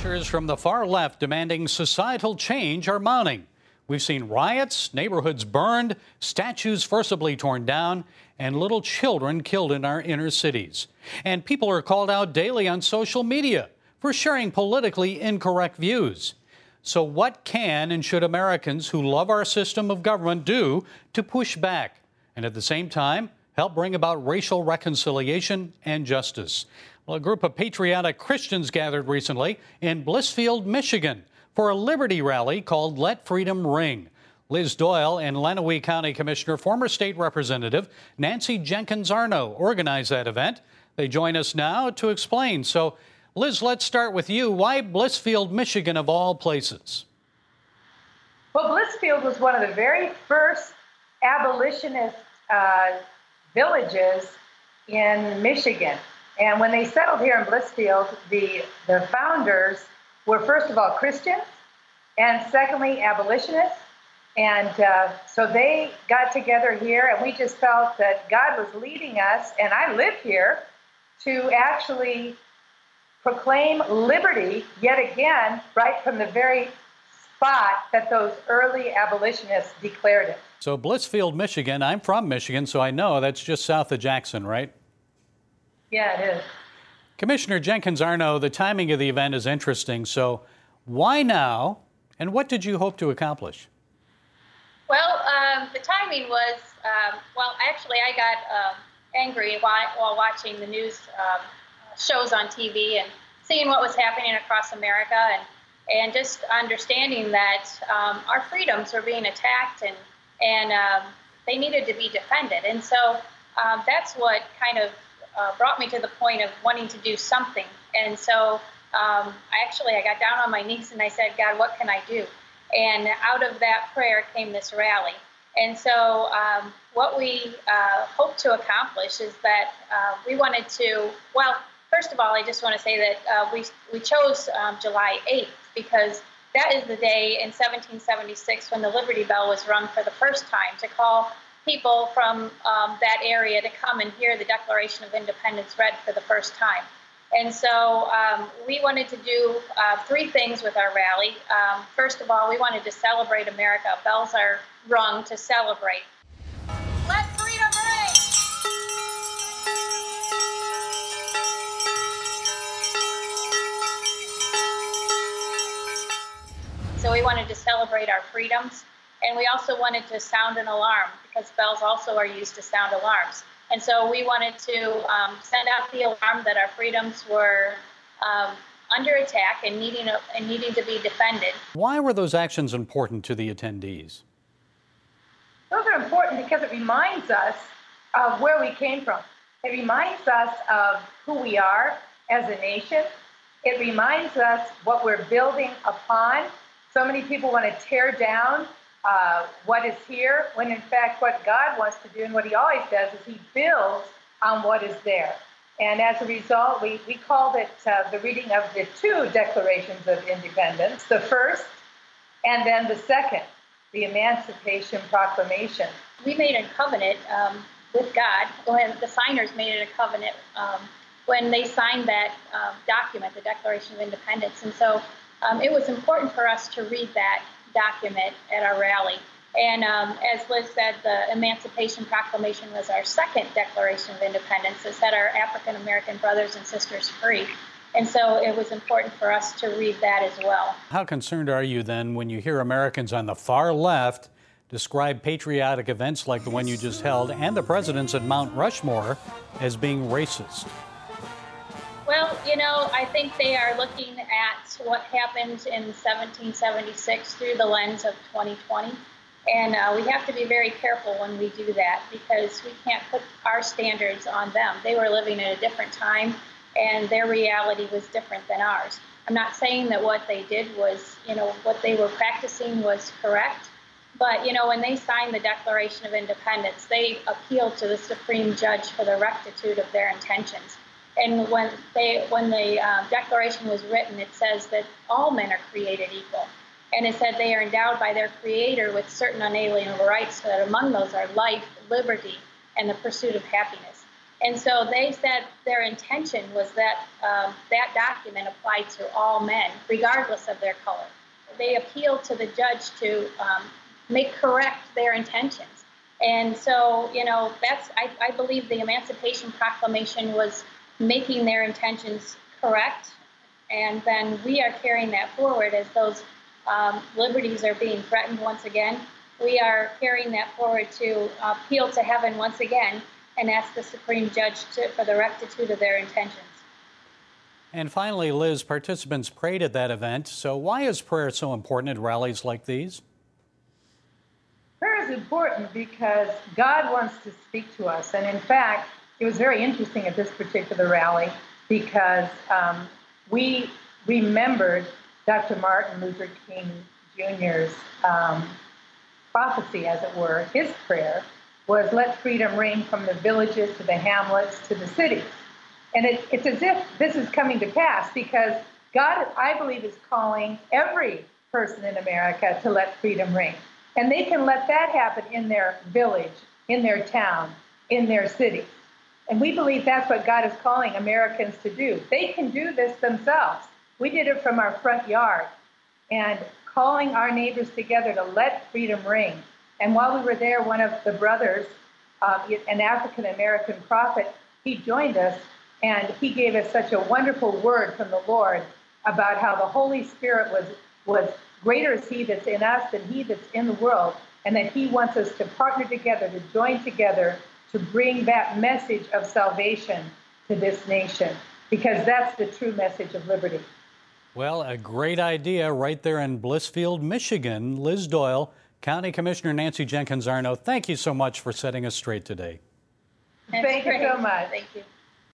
Pressures from the far left demanding societal change are mounting. We've seen riots, neighborhoods burned, statues forcibly torn down, and little children killed in our inner cities. And people are called out daily on social media for sharing politically incorrect views. So, what can and should Americans who love our system of government do to push back and at the same time help bring about racial reconciliation and justice? Well, a group of patriotic Christians gathered recently in Blissfield, Michigan for a liberty rally called Let Freedom Ring. Liz Doyle and Lenawee County Commissioner, former state representative Nancy Jenkins Arno organized that event. They join us now to explain. So, Liz, let's start with you. Why Blissfield, Michigan, of all places? Well, Blissfield was one of the very first abolitionist uh, villages in Michigan. And when they settled here in Blissfield, the, the founders were, first of all, Christians, and secondly, abolitionists. And uh, so they got together here, and we just felt that God was leading us, and I live here, to actually proclaim liberty yet again, right from the very spot that those early abolitionists declared it. So, Blissfield, Michigan, I'm from Michigan, so I know that's just south of Jackson, right? Yeah, it is. Commissioner Jenkins Arno, the timing of the event is interesting. So, why now, and what did you hope to accomplish? Well, um, the timing was um, well, actually, I got um, angry while, while, watching the news um, shows on TV and seeing what was happening across America and, and just understanding that um, our freedoms were being attacked and, and um, they needed to be defended. And so that's what kind of uh, brought me to the point of wanting to do something. And so um, I actually I got down on my knees and I said, God, what can I do? And out of that prayer came this rally. And so um, what we uh, hope to accomplish is that uh, we wanted to, well, first of all, I just want to say that uh, we, we chose um, July 8th because that is the day in 1776 when the Liberty Bell was rung for the first time to call people from um, that area to come and hear the Declaration of Independence read for the first time. And so um, we wanted to do uh, three things with our rally. Um, first of all, we wanted to celebrate America. Bells are rung to celebrate. So we wanted to celebrate our freedoms. And we also wanted to sound an alarm because bells also are used to sound alarms. And so we wanted to um, send out the alarm that our freedoms were um, under attack and needing, a, and needing to be defended. Why were those actions important to the attendees? Those are important because it reminds us of where we came from. It reminds us of who we are as a nation. It reminds us what we're building upon. So many people want to tear down uh, what is here, when in fact what God wants to do and what He always does is He builds on what is there. And as a result, we, we called it uh, the reading of the two declarations of independence the first and then the second, the Emancipation Proclamation. We made a covenant um, with God, when the signers made it a covenant um, when they signed that um, document, the Declaration of Independence. And so um, it was important for us to read that document at our rally. And um, as Liz said, the Emancipation Proclamation was our second Declaration of Independence that set our African American brothers and sisters free. And so it was important for us to read that as well. How concerned are you then when you hear Americans on the far left describe patriotic events like the one you just held and the presidents at Mount Rushmore as being racist? Well, you know, I think they are looking at what happened in 1776 through the lens of 2020. And uh, we have to be very careful when we do that because we can't put our standards on them. They were living in a different time and their reality was different than ours. I'm not saying that what they did was, you know, what they were practicing was correct. But, you know, when they signed the Declaration of Independence, they appealed to the Supreme Judge for the rectitude of their intentions. And when they when the uh, Declaration was written, it says that all men are created equal, and it said they are endowed by their Creator with certain unalienable rights, so that among those are life, liberty, and the pursuit of happiness. And so they said their intention was that um, that document applied to all men, regardless of their color. They appealed to the judge to um, make correct their intentions. And so, you know, that's, I, I believe the Emancipation Proclamation was making their intentions correct. And then we are carrying that forward as those um, liberties are being threatened once again. We are carrying that forward to appeal to heaven once again and ask the Supreme Judge to, for the rectitude of their intentions. And finally, Liz, participants prayed at that event. So, why is prayer so important at rallies like these? Prayer is important because God wants to speak to us. And in fact, it was very interesting at this particular rally because um, we remembered Dr. Martin Luther King Jr.'s um, prophecy, as it were, his prayer was let freedom ring from the villages to the hamlets to the cities. And it, it's as if this is coming to pass because God, I believe, is calling every person in America to let freedom ring. And they can let that happen in their village, in their town, in their city. And we believe that's what God is calling Americans to do. They can do this themselves. We did it from our front yard and calling our neighbors together to let freedom ring. And while we were there, one of the brothers, uh, an African American prophet, he joined us and he gave us such a wonderful word from the Lord about how the Holy Spirit was, was Greater is He that's in us than He that's in the world, and that He wants us to partner together, to join together to bring that message of salvation to this nation, because that's the true message of liberty. Well, a great idea right there in Blissfield, Michigan. Liz Doyle, County Commissioner Nancy Jenkins Arno, thank you so much for setting us straight today. Thank you so much. Thank you.